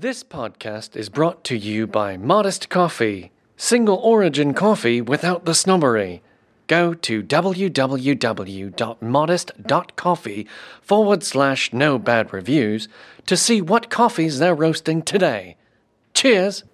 This podcast is brought to you by Modest Coffee, single origin coffee without the snobbery. Go to www.modest.coffee forward slash no bad reviews to see what coffees they're roasting today. Cheers!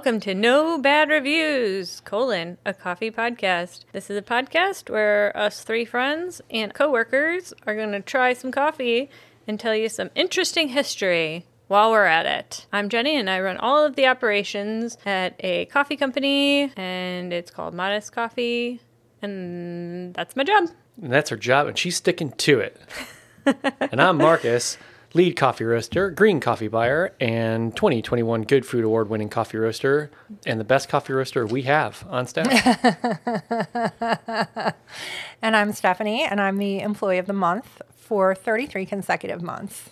Welcome to No Bad Reviews, colon, a coffee podcast. This is a podcast where us three friends and coworkers are going to try some coffee and tell you some interesting history while we're at it. I'm Jenny and I run all of the operations at a coffee company and it's called Modest Coffee and that's my job. And that's her job, and she's sticking to it. and I'm Marcus, lead coffee roaster, green coffee buyer, and 2021 Good Food Award winning coffee roaster, and the best coffee roaster we have on staff. And I'm Stephanie, and I'm the employee of the month for 33 consecutive months.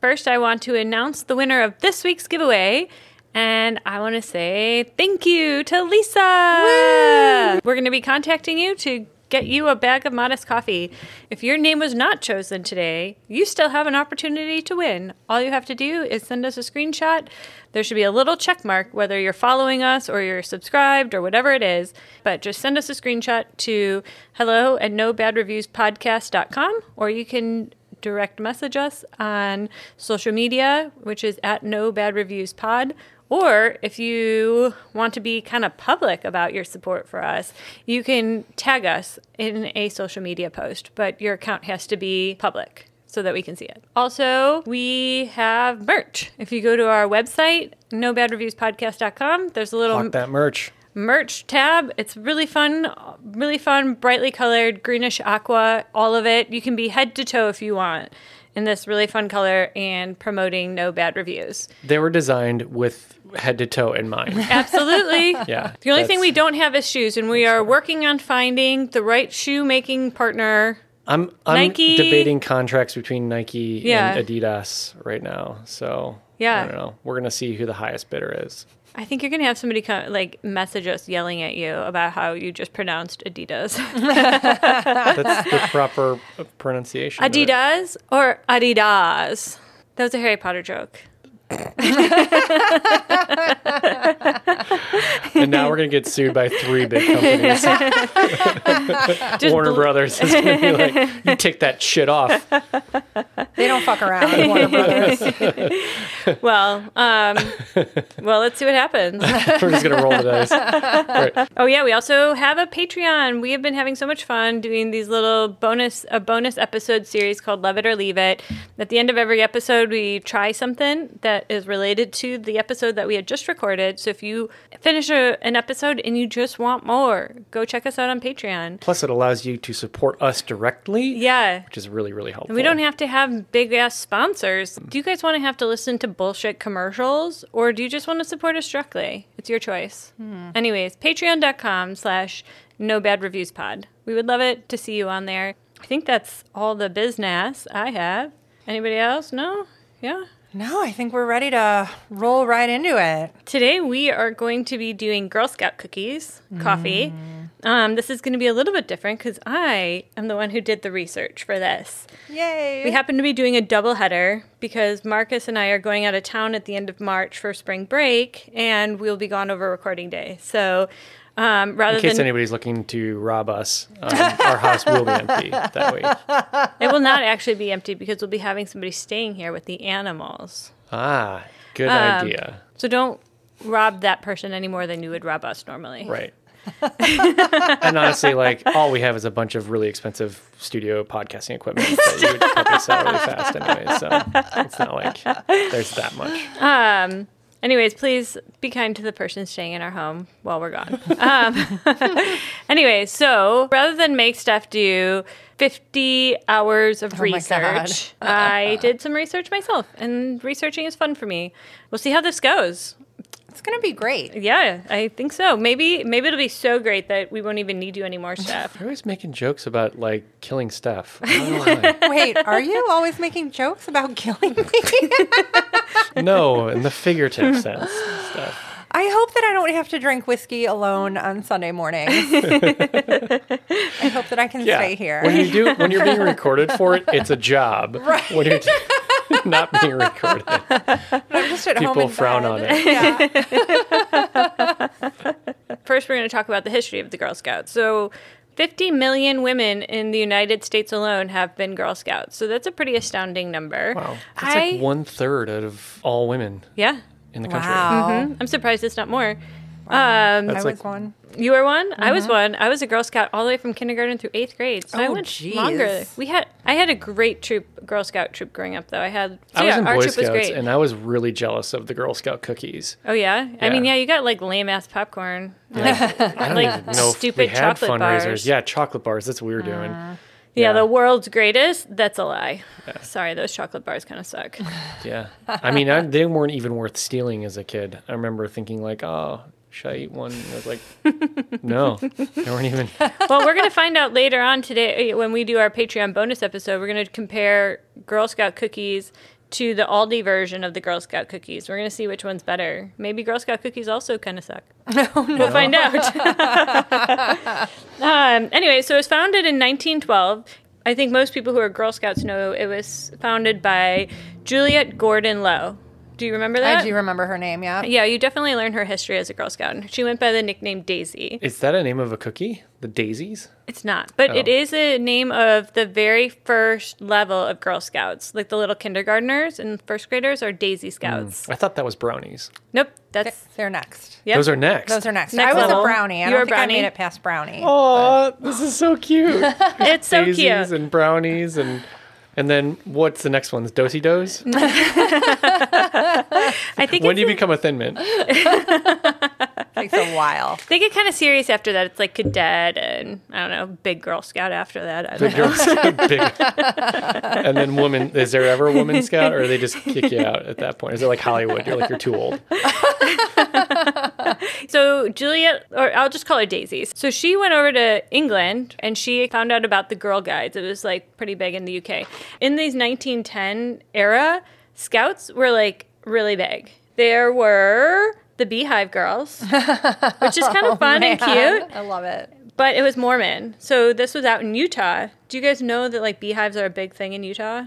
First, I want to announce the winner of this week's giveaway. And I want to say thank you to Lisa. We're going to be contacting you to get you a bag of Modest Coffee. If your name was not chosen today, you still have an opportunity to win. All you have to do is send us a screenshot. There should be a little check mark whether you're following us or you're subscribed or whatever it is. But just send us a screenshot to hello at nobadreviewspodcast.com or you can direct message us on social media, which is at No Bad Reviews Pod. Or if you want to be kind of public about your support for us, you can tag us in a social media post, but your account has to be public so that we can see it. Also, we have merch. If you go to our website, nobadreviewspodcast.com, there's a little Lock that merch. merch tab. It's really fun, really fun, brightly colored, greenish aqua, all of it. You can be head to toe if you want in this really fun color and promoting no bad reviews. They were designed with head to toe in mind. Absolutely. Yeah. The only thing we don't have is shoes, and we are working on finding the right shoe making partner. I'm I'm Nike- debating contracts between Nike Yeah. and Adidas right now. So Yeah. I don't know. We're gonna see who the highest bidder is. I think you're gonna have somebody come, like message us yelling at you about how you just pronounced Adidas. That's the proper uh, pronunciation. Adidas or Adidas? That was a Harry Potter joke. And now we're gonna get sued by three big companies. Warner bl- Brothers is gonna be like, "You take that shit off." They don't fuck around, Warner Brothers. Well, um, well, let's see what happens. We're just gonna roll the dice. Right. Oh yeah, we also have a Patreon. We have been having so much fun doing these little bonus a bonus episode series called Love It or Leave It. At the end of every episode, we try something that is related to the episode that we had just recorded. So if you finish a, an episode and you just want more, go check us out on Patreon. Plus, it allows you to support us directly. Yeah. which is really really helpful. We don't have to have big ass sponsors. Do you guys want to have to listen to bullshit commercials or do you just want to support us directly? It's your choice. Hmm. Anyways, patreon.com slash no bad reviews pod. We would love it to see you on there. I think that's all the business I have. Anybody else? No? Yeah? No, I think we're ready to roll right into it. Today we are going to be doing Girl Scout cookies, coffee. Um, this is going to be a little bit different because I am the one who did the research for this. Yay. We happen to be doing a double header because Marcus and I are going out of town at the end of March for spring break, and we'll be gone over recording day. So um, rather In case than anybody's looking to rob us, um, our house will be empty that week. it will not actually be empty because we'll be having somebody staying here with the animals. Ah, good Um, idea. So don't rob that person any more than you would rob us normally. Right. and honestly, like all we have is a bunch of really expensive studio podcasting equipment that you would probably sell really fast anyway. So it's not like there's that much. Um, anyways, please be kind to the person staying in our home while we're gone. Um, anyways, so rather than make stuff do 50 hours of my research, I did some research myself, and researching is fun for me. We'll see how this goes. It's going to be great. Yeah, I think so. Maybe maybe it'll be so great that we won't even need you anymore, Steph. You're always making jokes about like killing Steph. I don't know why. Wait, are you always making jokes about killing me? no, in the figurative sense. Steph. I hope that I don't have to drink whiskey alone on Sunday mornings. I hope that I can stay here. When you do, when you're being recorded for it, it's a job. Right. When you're not being recorded, I'm just at home people in frown bed. on it. Yeah. First, we're going to talk about the history of the Girl Scouts. So, 50 million women in the United States alone have been Girl Scouts. So that's a pretty astounding number. Wow, that's I, like one third out of all women Yeah, in the country. Wow. Mm-hmm. I'm surprised it's not more. Um, I That's was like one. you were one. I was one. I was a Girl Scout all the way from kindergarten through eighth grade. So I Oh, went geez. longer. We had I had a great troop, Girl Scout troop growing up. Though I had. So I was yeah, in our Boy troop was Scouts, great. and I was really jealous of the Girl Scout cookies. oh yeah? I mean, Yeah. yeah, you got like lame ass popcorn. I don't Like know if stupid we had chocolate fundraisers. bars. Yeah, chocolate bars. That's what we were doing. Yeah, Yeah. the world's greatest. That's a lie. Sorry, those chocolate bars kind of suck. Yeah, I mean, I, they weren't even worth stealing as a kid. I remember thinking like, oh, should I eat one? I was like, no, they weren't even. well, we're going to find out later on today uh, when we do our Patreon bonus episode. We're going to compare Girl Scout cookies to the Aldi version of the Girl Scout cookies. We're going to see which one's better. Maybe Girl Scout cookies also kind of suck. No, We'll find out. um, anyway, so it was founded in 1912. I think most people who are Girl Scouts know it was founded by Juliette Gordon Low. Do you remember that? I do remember her name, yeah. Yeah, you definitely learned her history as a Girl Scout. She went by the nickname Daisy. Is that a name of a cookie? The Daisies? It's not, but oh. it Oh. is a name of the very first level of Girl Scouts. Like the little kindergartners and first graders are Daisy hmm. Scouts. I thought that was brownies. Nope, that's They're next. yep. Those are next. Those are next. Next I was level. a brownie. I You don't were think brownie? I made it past brownie. Oh, this is so cute. it's so Daisies cute. and brownies and and then what's the next one? Do-si-dos. I think When do you a- become a thin mint? takes a while. they get kind of serious after that. It's like cadet and I don't know, big Girl Scout after that. I don't Big know. girls, big. and then woman. Is there ever a woman scout, or they just kick you out at that point? Is it like Hollywood? You're like you're too old. So Juliette, or I'll just call her Daisy. So she went over to England and she found out about the Girl Guides. It was like pretty big in the UK. In these 1910 era, Scouts were like really big. There were the Beehive Girls, which is oh, kind of fun and cute, I love it. but it was Mormon. So this was out in Utah. Do you guys know that like beehives are a big thing in Utah?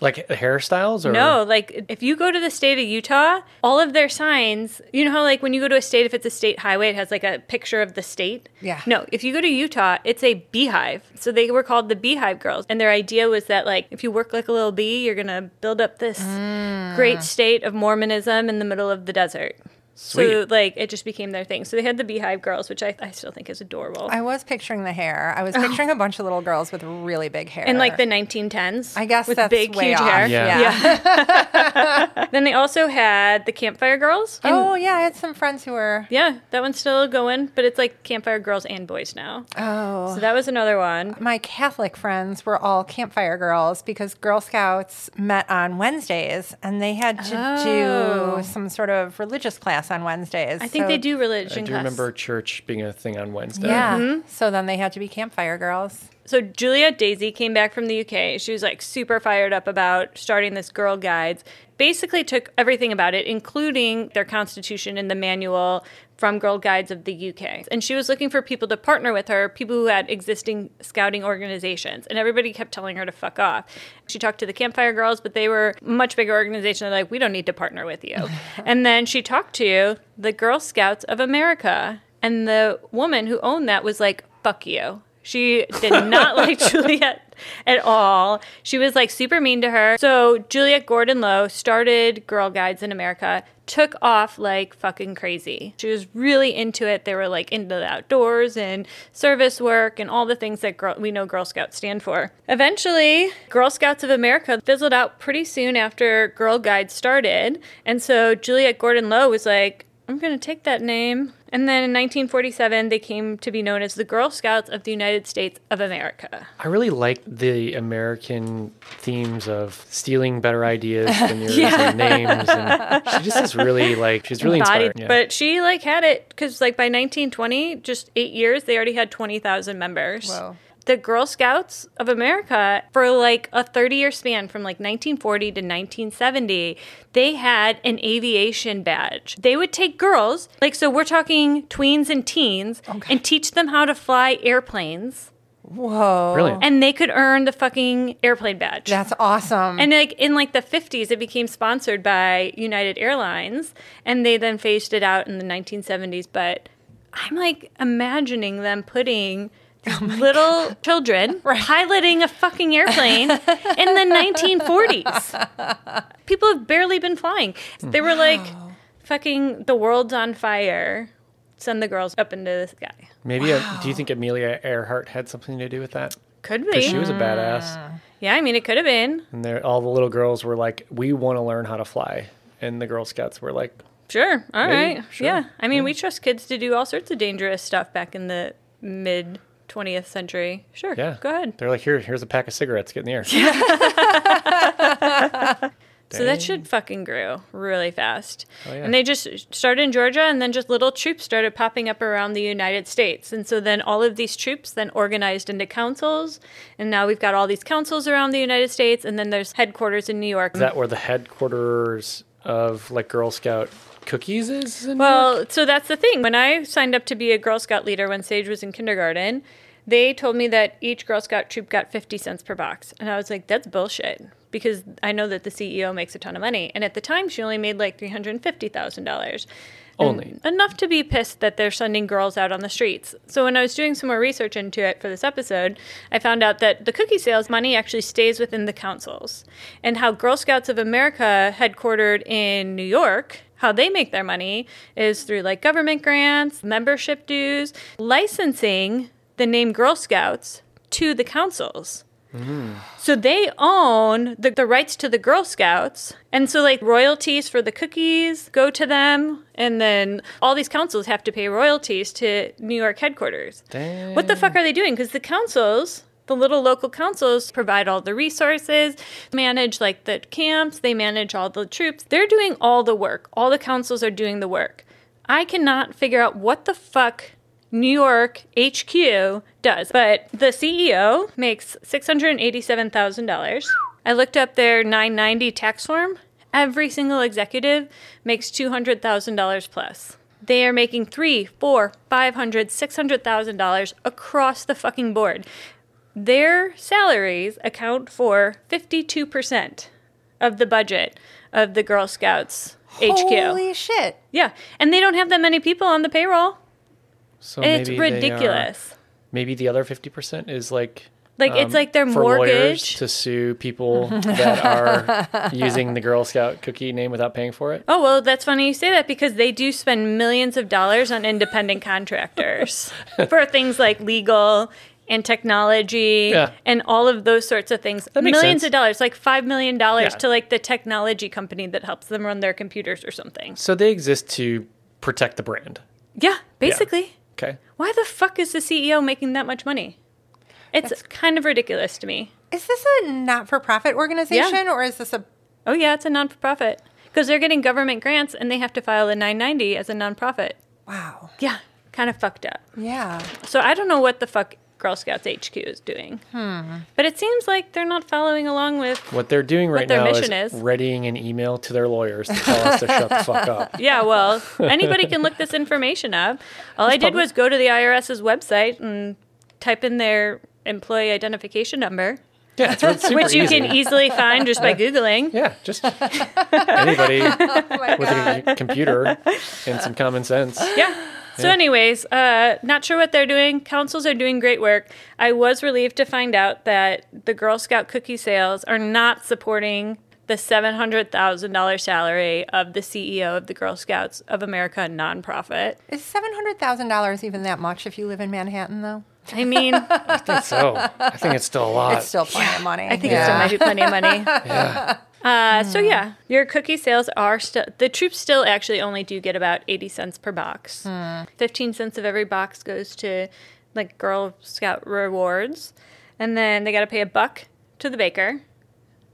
Like hairstyles, or No, like if you go to the state of Utah, all of their signs, you know how like when you go to a state, if it's a state highway, it has like a picture of the state? Yeah. No, if you go to Utah, it's a beehive. So they were called the Beehive Girls. And their idea was that like if you work like a little bee, you're going to build up this mm. great state of Mormonism in the middle of the desert. So like it just became their thing. So they had the Beehive Girls, which I, I still think is adorable. I was picturing the hair. I was picturing a bunch of little girls with really big hair. in like the 1910s. I guess with that's big, huge off. hair. Yeah. then they also had the Campfire Girls. Oh yeah, I had some friends who were. Yeah, that one's still going, but it's like campfire girls and boys now. Oh. So that was another one. my Catholic friends were all campfire girls because Girl Scouts met on Wednesdays and they had to Oh. do some sort of religious class on Wednesdays. I think So- they do religion I do class. remember church being a thing on Wednesday. Yeah. Mm-hmm. So then they had to be campfire girls. So Julia Daisy came back from the UK. She was like super fired up about starting this Girl Guides. Basically took everything about it, including their constitution and the manual from Girl Guides of the UK. And she was looking for people to partner with her, people who had existing scouting organizations. And everybody kept telling her to fuck off. She talked to the Campfire Girls, but they were a much bigger organization. They're like, we don't need to partner with you. and then she talked to the Girl Scouts of America. And the woman who owned that was like, fuck you. She did not like Juliette at all. She was like super mean to her. So Juliette Gordon Low started Girl Guides in America, took off like fucking crazy. She was really into it. They were like into the outdoors and service work and all the things that girl, we know Girl Scouts stand for. Eventually, Girl Scouts of America fizzled out pretty soon after Girl Guides started. And so Juliette Gordon Low was like, I'm going to take that name, And then in 1947, they came to be known as the Girl Scouts of the United States of America. I really like the American themes of stealing better ideas than yours Yeah. names. And she just is really like she's really Embodied. inspiring. Yeah. But she like had it because like by 1920, just eight years, they already had 20,000 members. Whoa. The Girl Scouts of America, for like a 30 year span from like 1940 to 1970, they had an aviation badge. They would take girls, like, so we're talking tweens and teens, and teach them how to fly airplanes, Whoa. Brilliant. and they could earn the fucking airplane badge. That's awesome. And like in like the 50s, it became sponsored by United Airlines, and they then phased it out in the 1970s. But I'm like imagining them putting these little children piloting a fucking airplane in the 1940s. People have barely been flying. They were like, "Fucking the world's on fire." Send the girls up into the sky. Maybe uh, do you think Amelia Earhart had something to do with that? Could Because be. she was a badass, yeah, I mean, it could have been. and all the little girls were like, "We want to learn how to fly," and the Girl Scouts were like, Sure. All right. Sure. Yeah. I mean, we trust kids to do all sorts of dangerous stuff back in the mid 20th century. Sure. "Yeah, Go ahead. They're like, "Here, here's a pack of cigarettes. Get in the air." So that shit fucking grew really fast. Oh, yeah. And they just started in Georgia and then just little troops started popping up around the United States. And so then all of these troops then organized into councils. And now we've got all these councils around the United States. And then there's headquarters in New York. Is that where the headquarters of like Girl Scout cookies is? in New York? Well, so that's the thing. When I signed up to be a Girl Scout leader when Sage was in kindergarten, they told me that each Girl Scout troop got 50 cents per box. And I was like, that's bullshit because I know that the CEO makes a ton of money. And at the time, she only made like $350,000. Only. Enough to be pissed that they're sending girls out on the streets. So when I was doing some more research into it for this episode, I found out that the cookie sales money actually stays within the councils. And how Girl Scouts of America, headquartered in New York, how they make their money is through like government grants, membership dues, licensing the name Girl Scouts to the councils. Mm-hmm. So they own the, the rights to the Girl Scouts. And so, like, royalties for the cookies go to them. And then all these councils have to pay royalties to New York headquarters. What the fuck are they doing? Because the councils, the little local councils, provide all the resources, manage like the camps, they manage all the troops. They're doing all the work. All the councils are doing the work. I cannot figure out what the fuck New York HQ does. But the CEO makes $687,000. I looked up their 990 tax form. Every single executive makes $200,000 plus. They are making three, four, five hundred, six hundred thousand dollars across the fucking board. Their salaries account for fifty-two percent of the budget of the Girl Scouts HQ. Holy shit. Yeah, and they don't have that many people on the payroll. so It's maybe they are- ridiculous. maybe the other fifty percent is like. Like it's um, like their for lawyers mortgage. to sue people that are using the Girl Scout cookie name without paying for it. Oh well, that's funny you say that because they do spend millions of dollars on independent contractors for things like legal and technology Yeah. and all of those sorts of things. That makes Millions sense. of dollars, like five million dollars Yeah. to like the technology company that helps them run their computers or something. So they exist to protect the brand. Yeah, basically. Okay. Why the fuck is the CEO making that much money? It's kind of ridiculous to me. Is this a not for profit organization or is this a. Oh yeah, it's a non-for-profit because they're getting government grants and they have to file a 990 as a non-profit. Wow. Yeah, kind of fucked up. Yeah. So I don't know what the fuck Girl Scouts HQ is doing. But it seems like they're not following along with. What they're doing right their now mission is, is. readying an email to their lawyers to tell us to shut the fuck up. Yeah, well, anybody can look this information up. All I did public. was go to the IRS's website and type in their employee identification number, Yeah, it's really super which you easy. can easily find just by Googling. Yeah, just anybody Oh with a computer and some common sense. Yeah. So, anyways, uh, not sure what they're doing. Councils are doing great work. I was relieved to find out that the Girl Scout cookie sales are not supporting the $700,000 salary of the CEO of the Girl Scouts of America nonprofit. Is $700,000 even that much if you live in Manhattan, though? I mean, I I think so. I think it's still a lot. It's still plenty of money. I think it still might be plenty of money. yeah. Uh, So yeah, your cookie sales are still the troops still actually only do get about eighty cents per box. Fifteen cents of every box goes to like Girl Scout rewards, and then they got to pay a buck to the baker,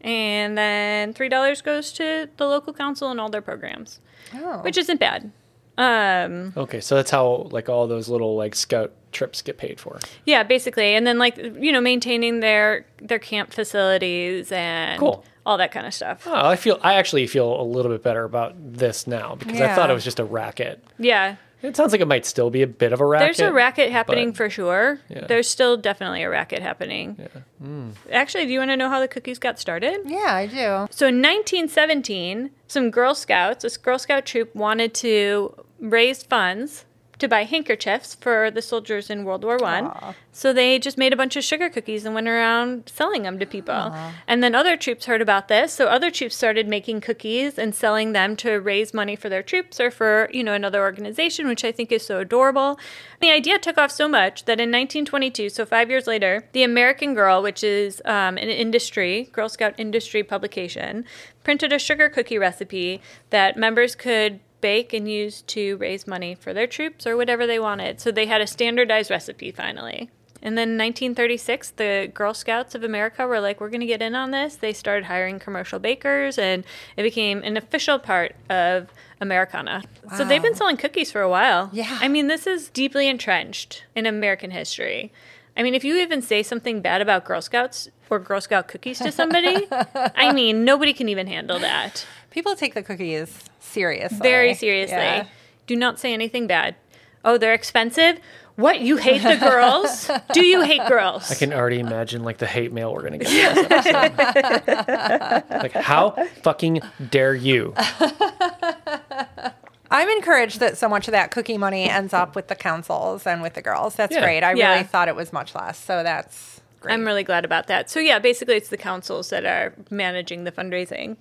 and then three dollars goes to the local council and all their programs, Oh. which isn't bad. Um, Okay, so that's how like all those little like scout trips get paid for. yeah, basically, and then like you know maintaining their their camp facilities and Cool. all that kind of stuff. Oh, I feel I actually feel a little bit better about this now because I thought it was just a racket. Yeah, It sounds like it might still be a bit of a racket. There's a racket happening but- for sure. Yeah. There's still definitely a racket happening. Actually, do you want to know how the cookies got started? Yeah, I do. So in 1917, some Girl Scouts, this Girl Scout troop, wanted to raise funds to buy handkerchiefs for the soldiers in World War One. So they just made a bunch of sugar cookies and went around selling them to people. And then other troops heard about this, so other troops started making cookies and selling them to raise money for their troops or for, you know, another organization, which I think is so adorable. The idea took off so much that in 1922, so 5 years later, the American Girl, which is um, an industry, Girl Scout industry publication, printed a sugar cookie recipe that members could bake and use to raise money for their troops or whatever they wanted. So they had a standardized recipe finally. And then in 1936, the Girl Scouts of America were like, we're going to get in on this. They started hiring commercial bakers, and it became an official part of Americana. So they've been selling cookies for a while. Yeah. I mean, this is deeply entrenched in American history. I mean, if you even say something bad about Girl Scouts or Girl Scout cookies to somebody, I mean, nobody can even handle that. People take the cookies seriously. Very seriously. Yeah. Do not say anything bad. Oh, they're expensive? What? You hate the girls? Do you hate girls? I can already imagine like the hate mail we're gonna get. in this episode. like how fucking dare you? I'm encouraged that so much of that cookie money ends up with the councils and with the girls. That's Yeah. great. I Yeah. really thought it was much less. So that's great. I'm really glad about that. So yeah, basically it's the councils that are managing the fundraising.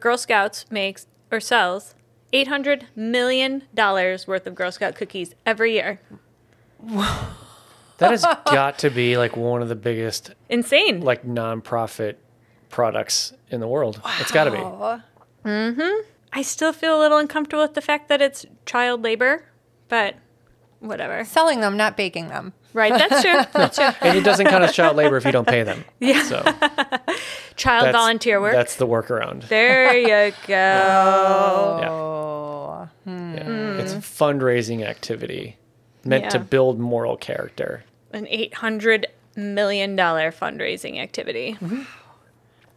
Girl Scouts makes or sells 800 million dollars worth of Girl Scout cookies every year. That has got to be like one of the biggest Insane. like nonprofit products in the world. It's got to be. Mm-hmm. I still feel a little uncomfortable with the fact that it's child labor, but whatever. selling them, not baking them. Right, that's true. That's true. And it doesn't count as child labor if you don't pay them. Yeah. So Child that's, volunteer work. That's the workaround. There you go. Yeah. Oh, Yeah. It's fundraising activity meant to build moral character. An $800 million fundraising activity.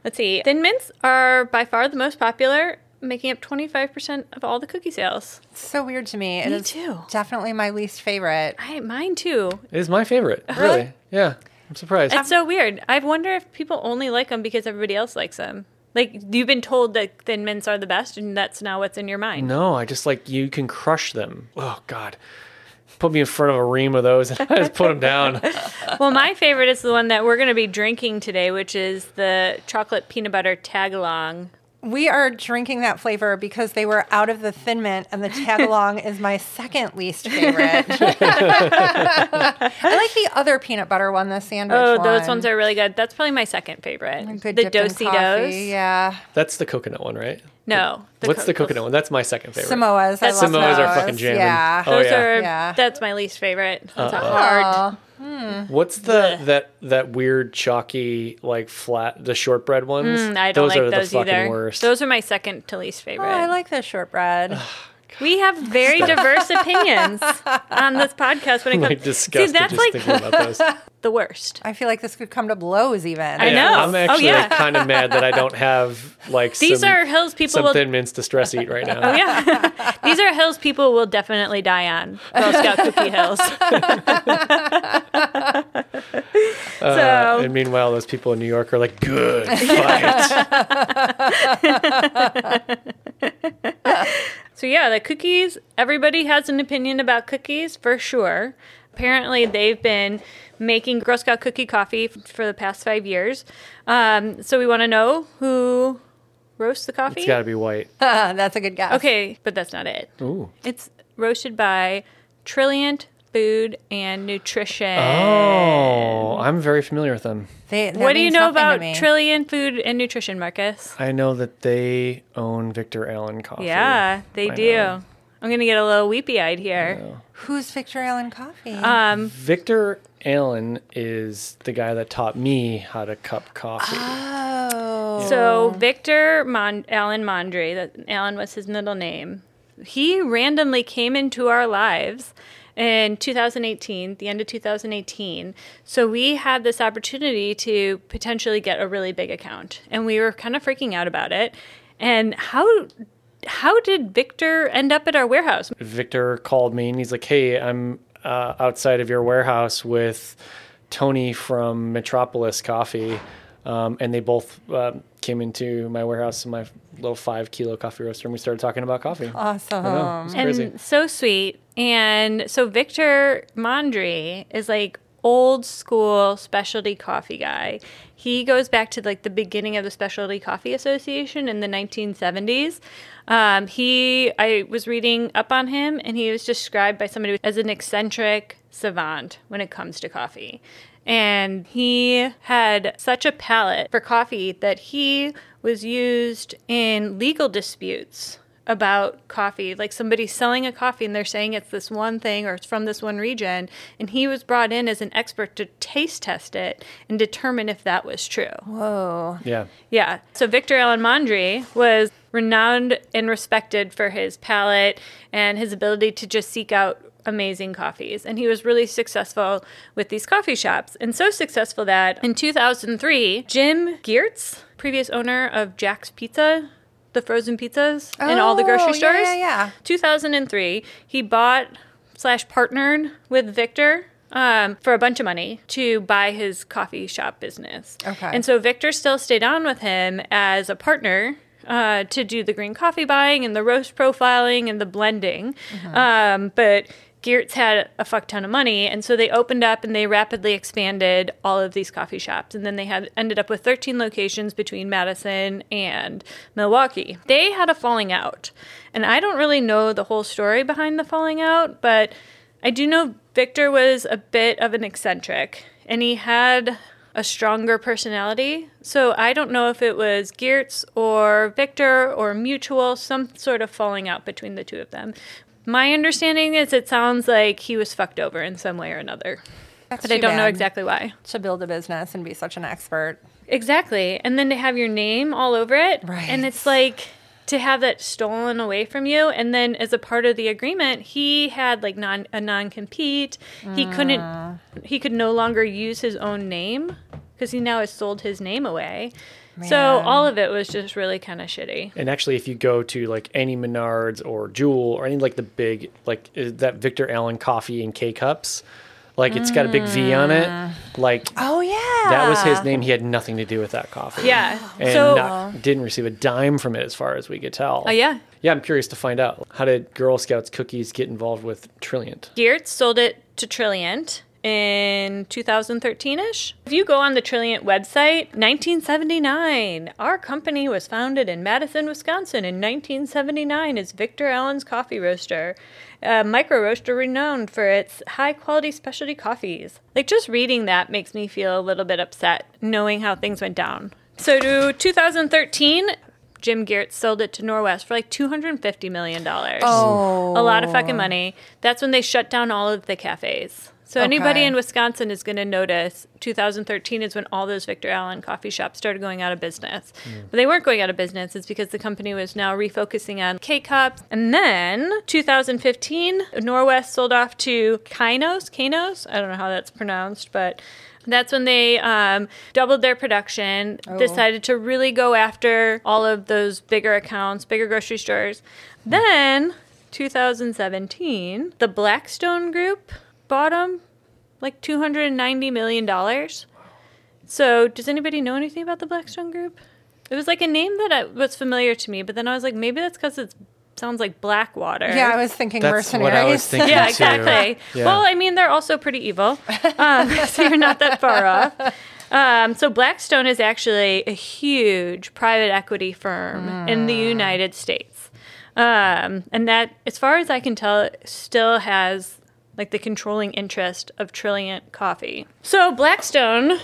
Let's see. Thin mints are by far the most popular, making up 25% of all the cookie sales. it's so weird to me. It Me is too. definitely my least favorite. I, mine too. It is my favorite. Uh-huh. Really? Yeah. I'm surprised. It's so weird. I wonder if people only like them because everybody else likes them. Like, you've been told that thin mints are the best, and that's now what's in your mind. No, I just like you can crush them. Oh God, put me in front of a ream of those and I just put them down. Well, my favorite is the one that we're going to be drinking today, which is the chocolate peanut butter tag along. We are drinking that flavor because they were out of the thin mint, and the tagalong is my second least favorite. I like the other peanut butter one, the sandwich Oh, one. those ones are really good. That's probably my second favorite. good the dipped in Do-si-dos. Yeah, That's the coconut one, right? No. What's co- the coconut one? That's my second favorite. Samoas. I That's- love Samoas are those. fucking jamming. Yeah. Oh, Those yeah. are. Yeah. That's my least favorite. Those are Uh-oh. hard. Oh, What's the that that weird chalky like flat the shortbread ones? Mm, I don't those like are those the fucking either. worst. Those are my second to least Oh, favorite. I like the shortbread. We have very diverse opinions on this podcast when it comes. like disgusted See, that's just like thinking about those. the worst. I feel like this could come to blows even. I Yeah, know. I'm Oh, actually yeah. kind of mad that I don't have like These some, are hills people some will. thin mints to stress eat right now. Oh yeah, these are hills people will definitely die on. Girl Scout cookie hills. Uh, So- and meanwhile, those people in New York are like, "Good fight." So yeah, the cookies. Everybody has an opinion about cookies for sure. Apparently, they've been making Girl Scout cookie coffee for the past five years. Um, so we want to know who roasts the coffee. it's got to be white. That's a good guess. okay, but that's not it. Ooh, It's roasted by Trilliant Food and Nutrition. Oh, I'm very familiar with them. They, What do you know about me. Trilliant Food and Nutrition, Marcus? I know that they own Victor Allen Coffee. Yeah, they I do. know. I'm gonna get a little weepy eyed here. Who's Victor Allen Coffee? Um, Victor Allen is the guy that taught me how to cup coffee. oh. So Victor Mon- Allen Mondry, that Allen was his middle name. He randomly came into our lives in 2018, the end of 2018. So we had this opportunity to potentially get a really big account, and we were kind of freaking out about it. And how how did Victor end up at our warehouse? Victor called me and he's like, "Hey, I'm uh, outside of your warehouse with Tony from Metropolis Coffee," um, and they both uh, came into my warehouse in my little five kilo coffee roaster, and we started talking about coffee. awesome. I know, it's crazy. And so sweet. And so Victor Mondry is like old school specialty coffee guy. He goes back to like the beginning of the Specialty Coffee Association in the 1970s. Um, he, I was reading up on him, and he was described by somebody as an eccentric savant when it comes to coffee. And he had such a palate for coffee that he was used in legal disputes about coffee. Like somebody's selling a coffee and they're saying it's this one thing or it's from this one region. And he was brought in as an expert to taste test it and determine if that was true. Whoa. Yeah, Yeah. So Victor Allen Mondry was renowned and respected for his palate and his ability to just seek out amazing coffees. And he was really successful with these coffee shops. And so successful that in 2003, Jim Geertz, previous owner of Jack's Pizza, the frozen pizzas in all the Oh, grocery yeah, stores, yeah, yeah. 2003, he bought slash partnered with Victor um, for a bunch of money to buy his coffee shop business. Okay. And so Victor still stayed on with him as a partner. Uh, to do the green coffee buying and the roast profiling and the blending. Um, but Geertz had a fuck ton of money, and so they opened up and they rapidly expanded all of these coffee shops. And then they had ended up with 13 locations between Madison and Milwaukee. They had a falling out, and I don't really know the whole story behind the falling out, but I do know Victor was a bit of an eccentric, and he had a stronger personality. So I don't know if it was Geertz or Victor or mutual, some sort of falling out between the two of them. My understanding is it sounds like he was fucked over in some way or another, That's but I don't know exactly why. To build a business and be such an expert. Exactly. And then to have your name all over it. Right. And it's like to have that stolen away from you. And then as a part of the agreement, he had like non a non compete. He couldn't ah. he could no longer use his own name because he now has sold his name away. So all of it was just really kind of shitty. and actually, if you go to like any Menards or Jewel or any like the big like uh, that Victor Allen coffee and K cups, like it's got a big V on it, like Oh yeah. that was his name. He had nothing to do with that coffee. Yeah. and so not, didn't receive a dime from it as far as we could tell. Oh yeah. Yeah, I'm curious to find out. How did Girl Scouts cookies get involved with Trilliant? Geertz sold it to Trilliant in 2013ish. If you go on the Trilliant website, 1979. Our company was founded in Madison, Wisconsin in 1979 as Victor Allen's Coffee Roaster, a micro roaster renowned for its high quality specialty coffees. Like just reading that makes me feel a little bit upset knowing how things went down. So to 2013, Jim Geertz sold it to Norwest for like $250 million. Oh. A lot of fucking money. That's when they shut down all of the cafes. So anybody in Wisconsin is going to notice 2013 is when all those Victor Allen coffee shops started going out of business. But they weren't going out of business. It's because the company was now refocusing on K-Cups. And then 2015, Norwest sold off to Kainos. Kainos? I don't know how that's pronounced, but that's when they um, doubled their production, decided to really go after all of those bigger accounts, bigger grocery stores. Then 2017, the Blackstone Group bought them like $290 million. So, does anybody know anything about the Blackstone Group? It was like a name that I, was familiar to me, but then I was like, maybe that's because it sounds like Blackwater. Yeah, I was thinking That's mercenaries. what I was thinking. Yeah, exactly. Yeah. Well, I mean, they're also pretty evil, um, so you're not that far off. Um, so Blackstone is actually a huge private equity firm in the United States, um, and that, as far as I can tell, still has like the controlling interest of Trilliant Coffee. So Blackstone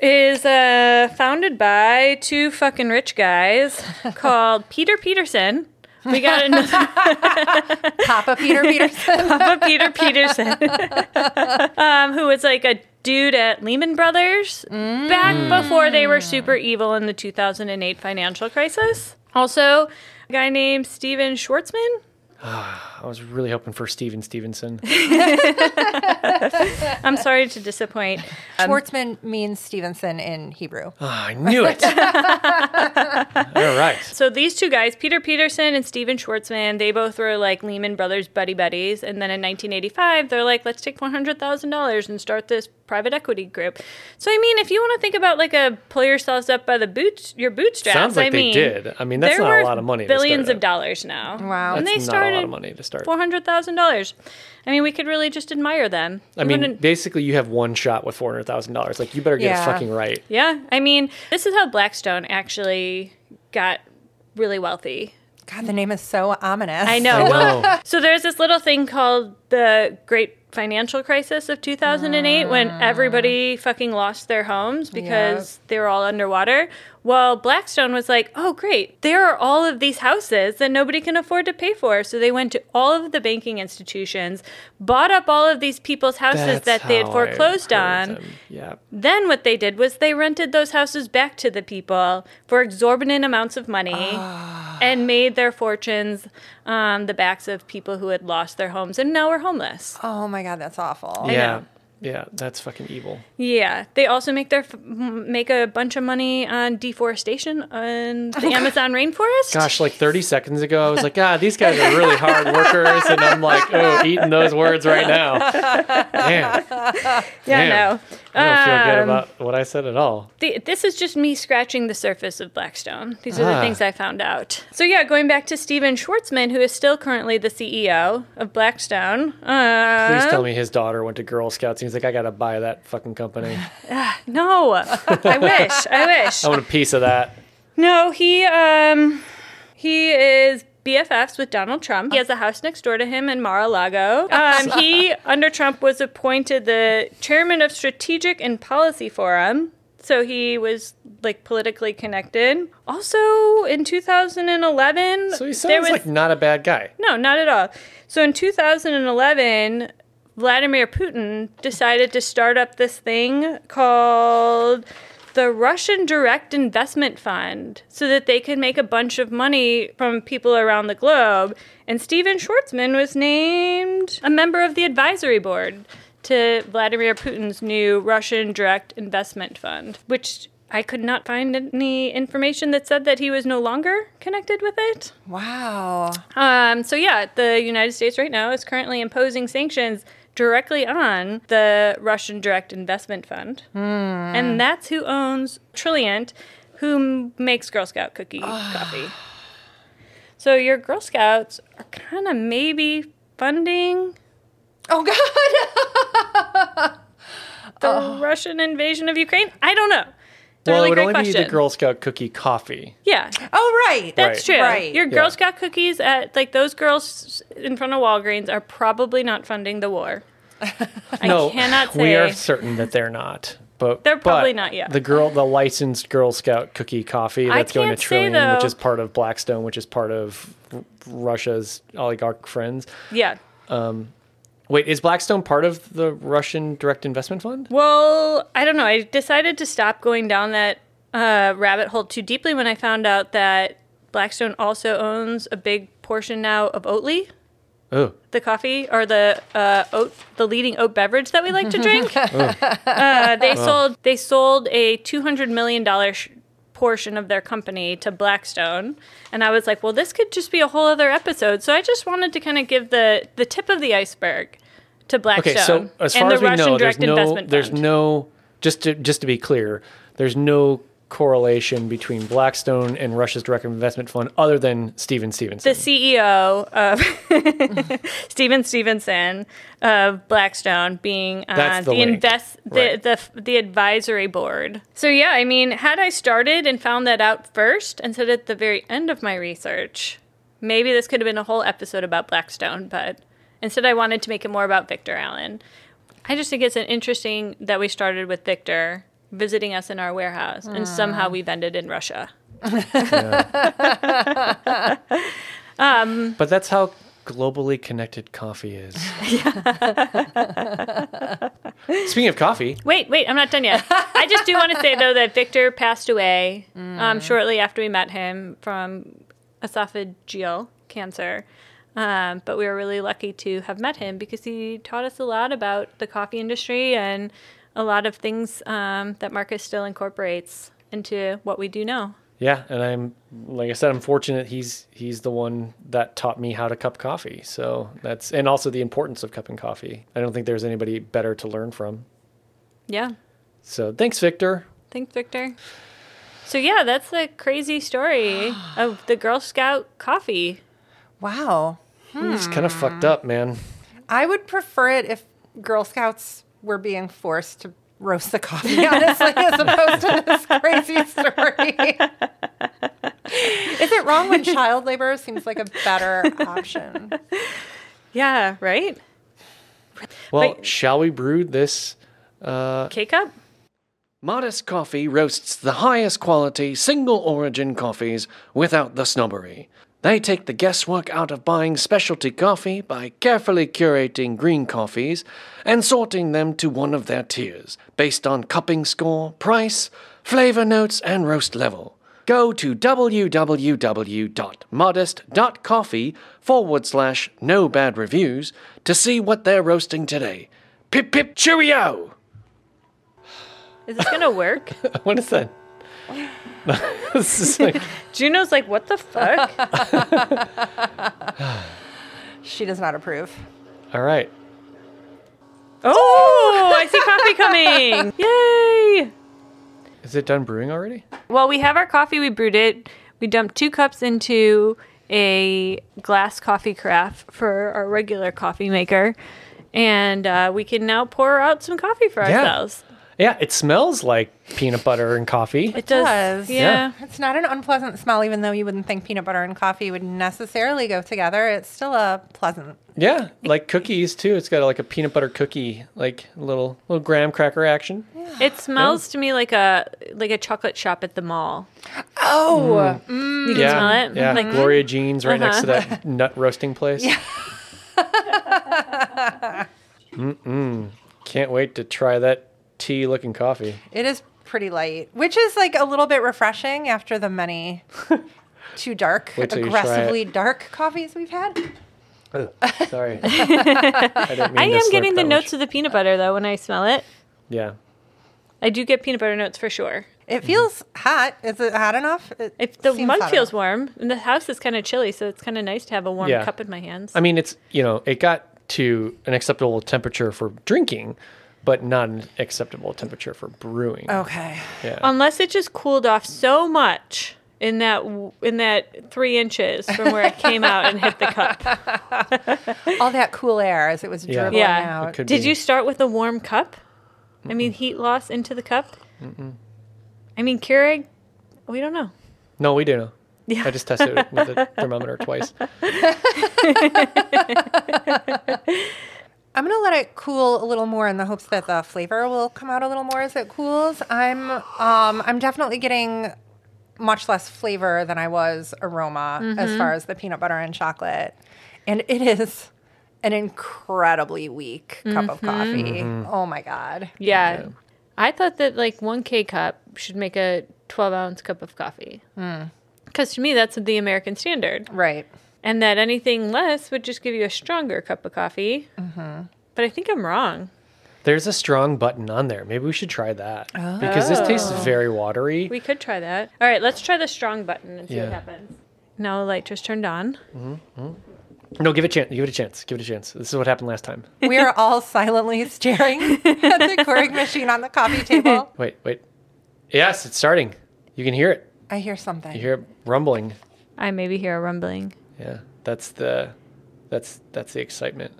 is uh, founded by two fucking rich guys called Peter Peterson. We got another Papa Peter Peterson. Papa Peter Peterson, um, who was like a dude at Lehman Brothers back before they were super evil in the 2008 financial crisis. Also, a guy named Stephen Schwarzman. I was really hoping for Steven Stevenson. I'm sorry to disappoint. Schwarzman means Stevenson in Hebrew. Ah, I knew it. All right. So these two guys, Peter Peterson and Stephen Schwarzman, they both were like Lehman Brothers buddy buddies. And then in 1985, they're like, let's take $100,000 and start this private equity group. So I mean, if you want to think about like a pull yourselves up by the boots, your bootstraps. Sounds like I they mean, did. I mean, that's not a lot of money to Billions start of dollars now. Wow. And That's they not a lot started of money to start. four hundred thousand dollars. I mean, we could really just admire them. I We mean, wouldn't- basically, you have one shot with four hundred thousand dollars. Like, you better get Yeah. it fucking right. yeah. I mean, this is how Blackstone actually got really wealthy. God, the name is so ominous. I know. I know. so there's this little thing called the Great Financial Crisis of 2008 when everybody mm. fucking lost their homes because they were all underwater. Well, Blackstone was like, "Oh, great. There are all of these houses that nobody can afford to pay for." So they went to all of the banking institutions, bought up all of these people's houses That's that they had how I foreclosed heard on. them. Yeah. Then what they did was they rented those houses back to the people for exorbitant amounts of money ah. and made their fortunes on the backs of people who had lost their homes and now were homeless. Oh my God, that's awful. I Yeah. Know. Yeah. That's fucking evil. Yeah, they also make their f- m- make a bunch of money on deforestation on the Amazon rainforest. Gosh, like 30 seconds ago, I was like, God, these guys are really hard workers. And I'm like, oh, eating those words right now. Damn. yeah, damn. no. I don't feel good Um, about what I said at all. The, this is just me scratching the surface of Blackstone. These are the Ah. things I found out. So yeah, going back to Stephen Schwarzman, who is still currently the CEO of Blackstone. Uh, Please tell me his daughter went to Girl Scouts. He's like, I got to buy that fucking company. No, I wish. I wish. I want a piece of that. No, he um he is BFFs with Donald Trump. He has a house next door to him in Mar-a-Lago. Um, he under Trump was appointed the chairman of Strategic and Policy Forum. So he was like politically connected. Also in 2011, So he there sounds was like not a bad guy. no, not at all. So in 2011, Vladimir Putin decided to start up this thing called the Russian Direct Investment Fund so that they could make a bunch of money from people around the globe. And Stephen Schwarzman was named a member of the advisory board to Vladimir Putin's new Russian Direct Investment Fund, which I could not find any information that said that he was no longer connected with it. Wow. Um, so yeah, the United States right now is currently imposing sanctions directly on the Russian Direct Investment Fund, hmm. and that's who owns Trilliant, who makes Girl Scout cookie coffee. So your Girl Scouts are kind of maybe funding Oh God. the Russian invasion of Ukraine. I don't know. It's a well, really it would great only question. be the Girl Scout cookie coffee. yeah, Oh right. That's Right. true. Right. Your Girl Yeah. Scout cookies at like those girls in front of Walgreens are probably not funding the war. I no, cannot say. we are certain that they're not. But They're probably but not yet. The girl, the licensed Girl Scout cookie coffee that's going to can't say, Trilliant, which is part of Blackstone, which is part of Russia's oligarch friends. Yeah. Um, Wait, is Blackstone part of the Russian Direct Investment Fund? Well, I don't know. I decided to stop going down that uh, rabbit hole too deeply when I found out that Blackstone also owns a big portion now of Oatly, Oh, the coffee or the uh, oat, the leading oat beverage that we like to drink. uh, they sold they sold a two hundred million dollar sh- portion of their company to Blackstone, and I was like, well, this could just be a whole other episode. So I just wanted to kind of give the the tip of the iceberg to Blackstone okay. So as far the as we Russian know, there's no, there's no just to just to be clear, there's no correlation between Blackstone and Russia's Direct Investment Fund other than Steven Stevenson. the CEO of Steven Stevenson of Blackstone being on the the, invest the, Right. the the advisory board. So yeah, I mean, had I started and found that out first and said at the very end of my research, maybe this could have been a whole episode about Blackstone, but Instead, I wanted to make it more about Victor Allen. I just think it's an interesting that we started with Victor visiting us in our warehouse, and ah. somehow we've ended in Russia. Um, but that's how globally connected coffee is. Speaking of coffee, Wait, wait, I'm not done yet. I just do want to say though that Victor passed away um, mm. shortly after we met him from esophageal cancer. Um, but we were really lucky to have met him because he taught us a lot about the coffee industry and a lot of things um, that Marcus still incorporates into what we do now. yeah, and I'm like I said, I'm fortunate he's he's the one that taught me how to cup coffee. So that's and also the importance of cupping coffee. I don't think there's anybody better to learn from. Yeah. So thanks, Victor. Thanks, Victor. So yeah, that's the crazy story of the Girl Scout coffee. Wow. It's kind of fucked up, man. I would prefer it if Girl Scouts were being forced to roast the coffee, honestly, as opposed to this crazy story. Is it wrong when child labor seems like a better option? Yeah, right? Well, Wait. shall we brew this? Uh, K cup? Modest Coffee roasts the highest quality single origin coffees without the snobbery. They take the guesswork out of buying specialty coffee by carefully curating green coffees and sorting them to one of their tiers based on cupping score, price, flavor notes, and roast level. Go to www.modest.coffee forward slash no bad reviews to see what they're roasting today. Pip pip cheerio! Is this gonna work? What is that? this is like, Juno's like, what the fuck? She does not approve. all right. oh, I see coffee coming. Yay! Is it done brewing already? Well, we have our coffee. We brewed it. We dumped two cups into a glass coffee carafe for our regular coffee maker. And uh, we can now pour out some coffee for Yeah. ourselves. Yeah, it smells like peanut butter and coffee. It does. does. Yeah. It's not an unpleasant smell, even though you wouldn't think peanut butter and coffee would necessarily go together. It's still a pleasant. Yeah, like cookies too. It's got like a peanut butter cookie, like little little graham cracker action. It smells to me like a like a chocolate shop at the mall. Oh, mm. Mm. You can yeah, smell it. yeah. Like, Gloria Jean's right next to Uh-huh. that nut roasting place. Yeah. Mm-mm. Can't wait to try that tea looking coffee. it is pretty light, which is like a little bit refreshing after the many too dark, Wait till you try it. aggressively dark coffees we've had. Ugh, sorry. I, I am getting the that notes of the peanut butter though when I smell it. Yeah. I do get peanut butter notes for sure. It feels hot. Is it hot enough? It If the seems mug feels enough. warm, and the house is kind of chilly, so it's kind of nice to have a warm Yeah. cup in my hands. I mean, it's you know, it got to an acceptable temperature for drinking, but not an acceptable temperature for brewing. Okay. Yeah. Unless it just cooled off so much in that in that three inches from where it came out and hit the cup. All that cool air as it was Yeah. dribbling Yeah. out. It Did be. you start with a warm cup? I mean, heat loss into the cup. I mean, Keurig. We don't know. No, we do know. Yeah. I just tested it with a thermometer twice. I'm gonna let it cool a little more in the hopes that the flavor will come out a little more as it cools. I'm um, I'm definitely getting much less flavor than I was aroma Mm-hmm. as far as the peanut butter and chocolate, and it is an incredibly weak cup of coffee. Oh my god! Yeah. I thought that like one K cup should make a 12 ounce cup of coffee. Because to me, that's the American standard. Right. And that anything less would just give you a stronger cup of coffee. Mm-hmm. But I think I'm wrong. There's a strong button on there. Maybe we should try that because this tastes oh. very watery. We could try that. All right, let's try the strong button and see Yeah. what happens. Now the light just turned on. Mm-hmm. No, give it a chance. Give it a chance. Give it a chance. This is what happened last time. We are all silently staring at the Keurig machine on the coffee table. Wait, wait. Yes, it's starting. You can hear it. I hear something. You hear it rumbling. I maybe hear a rumbling. Yeah, that's the that's that's the excitement.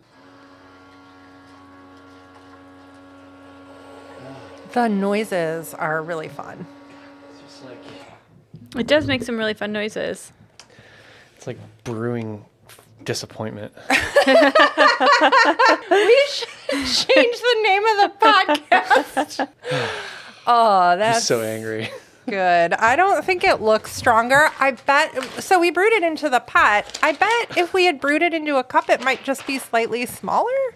The noises are really fun. It's just like It does make some really fun noises. it's like brewing disappointment. We should change the name of the podcast. Oh, that's Just so angry. Good. I don't think it looks stronger. I bet. So we brewed it into the pot. I bet if we had brewed it into a cup, it might just be slightly smaller.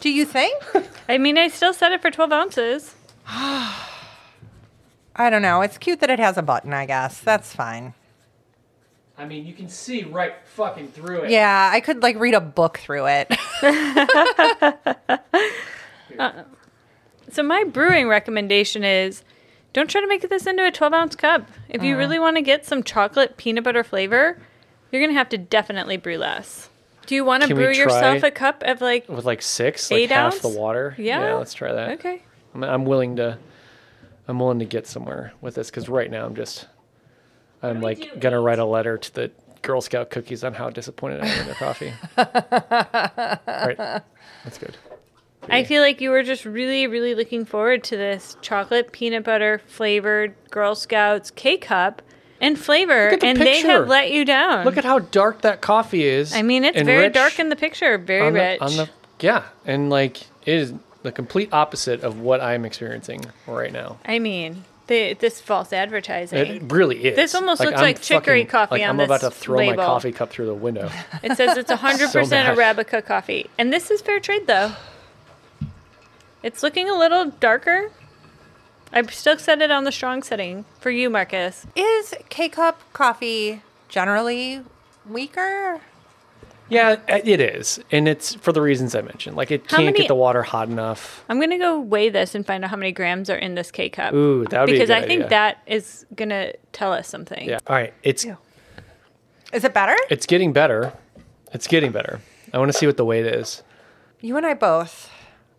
Do you think? I mean, I still set it for 12 ounces. I don't know. It's cute that it has a button, I guess. That's fine. I mean, you can see right fucking through it. Yeah, I could like read a book through it. Uh, so my brewing recommendation is don't try to make this into a 12 ounce cup. If you uh. really want to get some chocolate peanut butter flavor, you're going to have to definitely brew less. Do you want to Can we brew yourself try- a cup of like With like six, like Eight half ounce? the water. Yeah. let's try that. Okay. I'm, I'm willing to. I'm willing to get somewhere with this because right now I'm just. I'm like gonna write a letter to the Girl Scout cookies on how disappointed I am in their coffee. right, that's good. I feel like you were just really, really looking forward to this chocolate peanut butter flavored Girl Scouts K cup and flavor, the and they have let you down. Look at how dark that coffee is. I mean, it's very dark in the picture, very on the, rich. on the yeah, and like it is the complete opposite of what I'm experiencing right now. I mean, the, this false advertising. It really is. This almost looks I'm like chicory fucking- coffee like, on I'm about to throw my coffee cup through the window. It says it's 100% So. Arabica coffee. And this is fair trade, though. It's looking a little darker. I still set it on the strong setting for you, Marcus. Is K cup coffee generally weaker? Yeah, uh, it is, and it's for the reasons I mentioned. Like it How can't many- get the water hot enough. I'm going to go weigh this and find out how many grams are in this K cup. Ooh, that would be a Because I think idea. that is going to tell us something. Yeah. All right. It's Is it better? it's getting better. It's getting better. I want to see what the weight is. You and I both.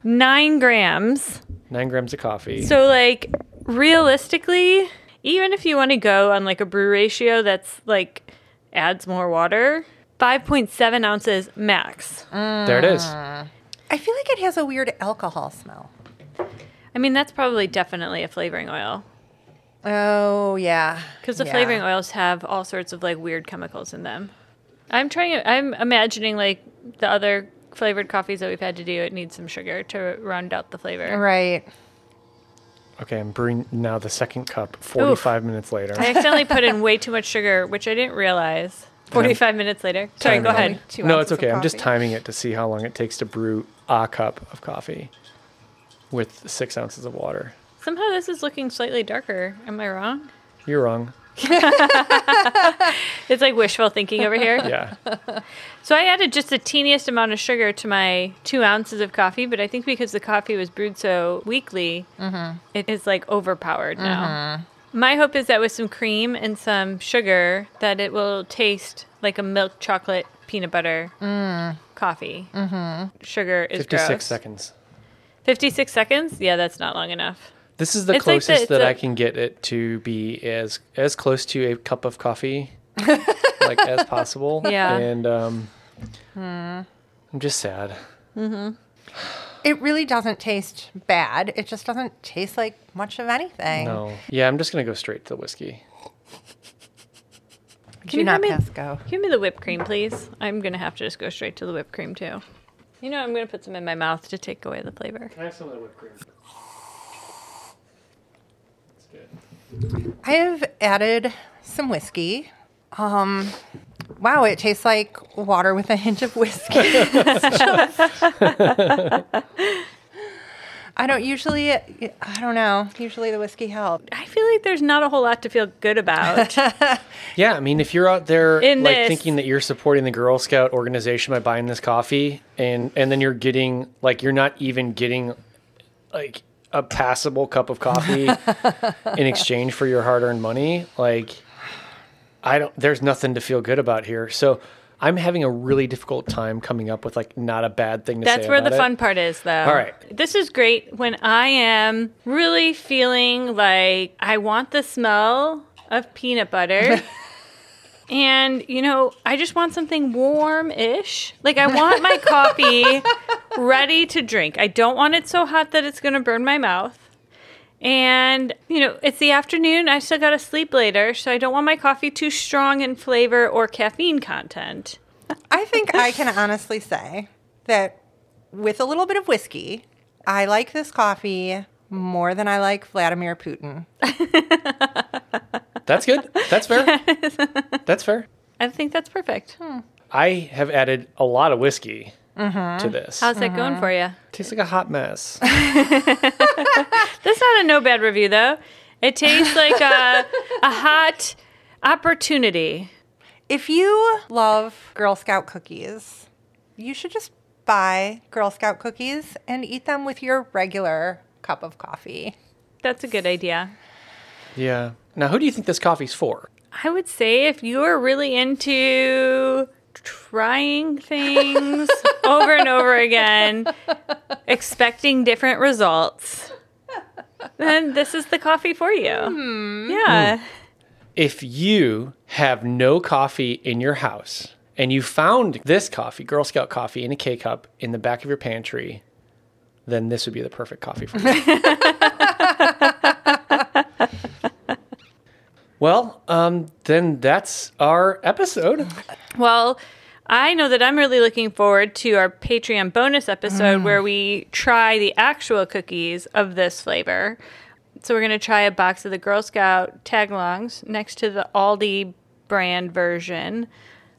Nine grams. Nine grams of coffee. So, like, realistically, even if you want to go on like a brew ratio that's like adds more water, 5.7 ounces max. there it is. Mm. I feel like it has a weird alcohol smell. I mean, that's probably definitely a flavoring oil Oh yeah, because the Yeah. flavoring oils have all sorts of like weird chemicals in them. I'm trying. I'm imagining like the other flavored coffees that we've had to do. It needs some sugar to round out the flavor. Right. Okay, I'm brewing now the second cup. Forty-five minutes later. I accidentally put in way too much sugar, which I didn't realize. 45 minutes later. Sorry, go ahead. Two no, it's okay. I'm just timing it to see how long it takes to brew a cup of coffee with six ounces of water. Somehow this is looking slightly darker. Am I wrong? You're wrong. It's like wishful thinking over here. Yeah. So I added just the teeniest amount of sugar to my two ounces of coffee, but I think because the coffee was brewed so weakly, mm-hmm. it is like overpowered now. Mm-hmm. My hope is that with some cream and some sugar, that it will taste like a milk chocolate peanut butter mm. coffee. Mm-hmm. Sugar is Fifty-six gross. seconds. 56 seconds? Yeah, that's not long enough. This is the It's like the- closest that a- I can get it to be as as close to a cup of coffee like as possible. Yeah. And um, I'm just sad. It really doesn't taste bad. It just doesn't taste like much of anything. No. Yeah, I'm just gonna go straight to the whiskey. Do you not hand me- pass go. Give me the whipped cream, please. I'm going to have to just go straight to the whipped cream, too. You know, I'm going to put some in my mouth to take away the flavor. Can I have some of the whipped cream? That's good. I have added some whiskey. Um, wow, it tastes like water with a hint of whiskey. I don't usually. I don't know. Usually the whiskey helps. I feel like there's not a whole lot to feel good about. Yeah, I mean, if you're out there In like this- thinking that you're supporting the Girl Scout organization by buying this coffee, and and then you're getting like you're not even getting like a passable cup of coffee in exchange for your hard-earned money, like I don't. There's nothing to feel good about here. So I'm having a really difficult time coming up with like not a bad thing to say. That's where the it. fun part is, though. All right. This is great when I am really feeling like I want the smell of peanut butter. and, you know, I just want something warm ish. Like, I want my coffee ready to drink. I don't want it so hot that it's going to burn my mouth. And, you know, it's the afternoon. I still got to sleep later. So I don't want my coffee too strong in flavor or caffeine content. I think I can honestly say that with a little bit of whiskey, I like this coffee more than I like Vladimir Putin. That's good. That's fair. That's fair. I think that's perfect. Hmm. I have added a lot of whiskey mm-hmm. to this. How's that going mm-hmm. for you? Tastes like a hot mess. That's not a no bad review though. It tastes like a, a hot opportunity. If you love Girl Scout cookies, you should just buy Girl Scout cookies and eat them with your regular cup of coffee. That's a good idea. Yeah. Now, who do you think this coffee's for? I would say if you are really into trying things over and over again, expecting different results, then this is the coffee for you. Hmm. Yeah. Hmm. If you have no coffee in your house and you found this coffee, Girl Scout coffee, in a K cup in the back of your pantry, then this would be the perfect coffee for you. well, um, then that's our episode. Well, I know that I'm really looking forward to our Patreon bonus episode where we try the actual cookies of this flavor. So we're going to try a box of the Girl Scout tagalongs next to the Aldi brand version.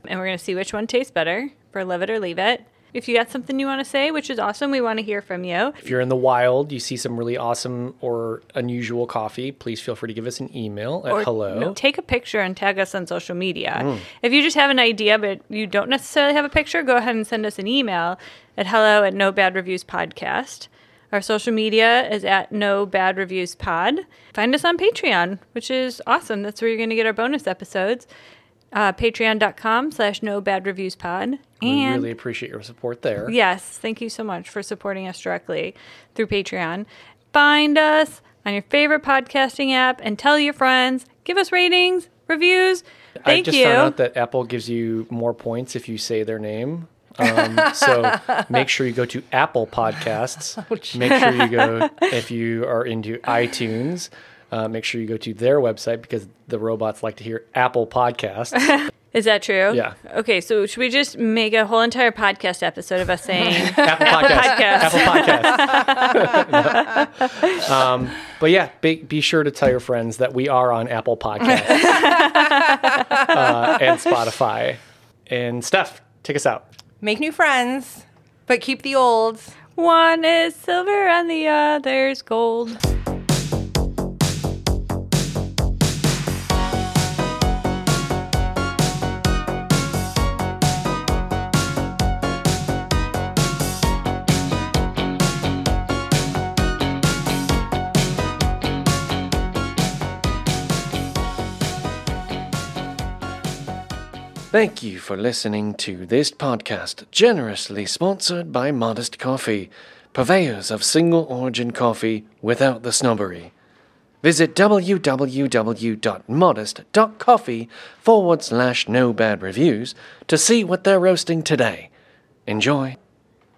And we're going to see which one tastes better for Love It or Leave It. If you got something you want to say, which is awesome, we want to hear from you. If you're in the wild, you see some really awesome or unusual coffee, please feel free to give us an email at Or, hello. no, take a picture and tag us on social media. Mm. If you just have an idea but you don't necessarily have a picture, go ahead and send us an email at hello at no bad reviews podcast. Our social media is at no bad reviews pod. Find us on Patreon, which is awesome. That's where you're going to get our bonus episodes. Uh, Patreon.com slash no bad reviews pod. we really appreciate your support there. Yes, thank you so much for supporting us directly through Patreon. Find us on your favorite podcasting app and tell your friends. Give us ratings, reviews. thank I Thank just you. found out that Apple gives you more points if you say their name. Um, so make sure you go to Apple Podcasts. Make sure you go if you are into iTunes. Uh, make sure you go to their website because the robots like to hear Apple Podcasts. Is that true? Yeah. Okay, so should we just make a whole entire podcast episode of us saying Apple Podcasts. Podcast. Apple Podcasts. um, but yeah, be, be sure to tell your friends that we are on Apple Podcasts uh, and Spotify. And Steph, take us out. Make new friends, but keep the old. one is silver and the other's gold? Thank you for listening to this podcast, generously sponsored by Modest Coffee, purveyors of single origin coffee without the snobbery. Visit www.modest.coffee forward slash no bad reviews to see what they're roasting today. Enjoy.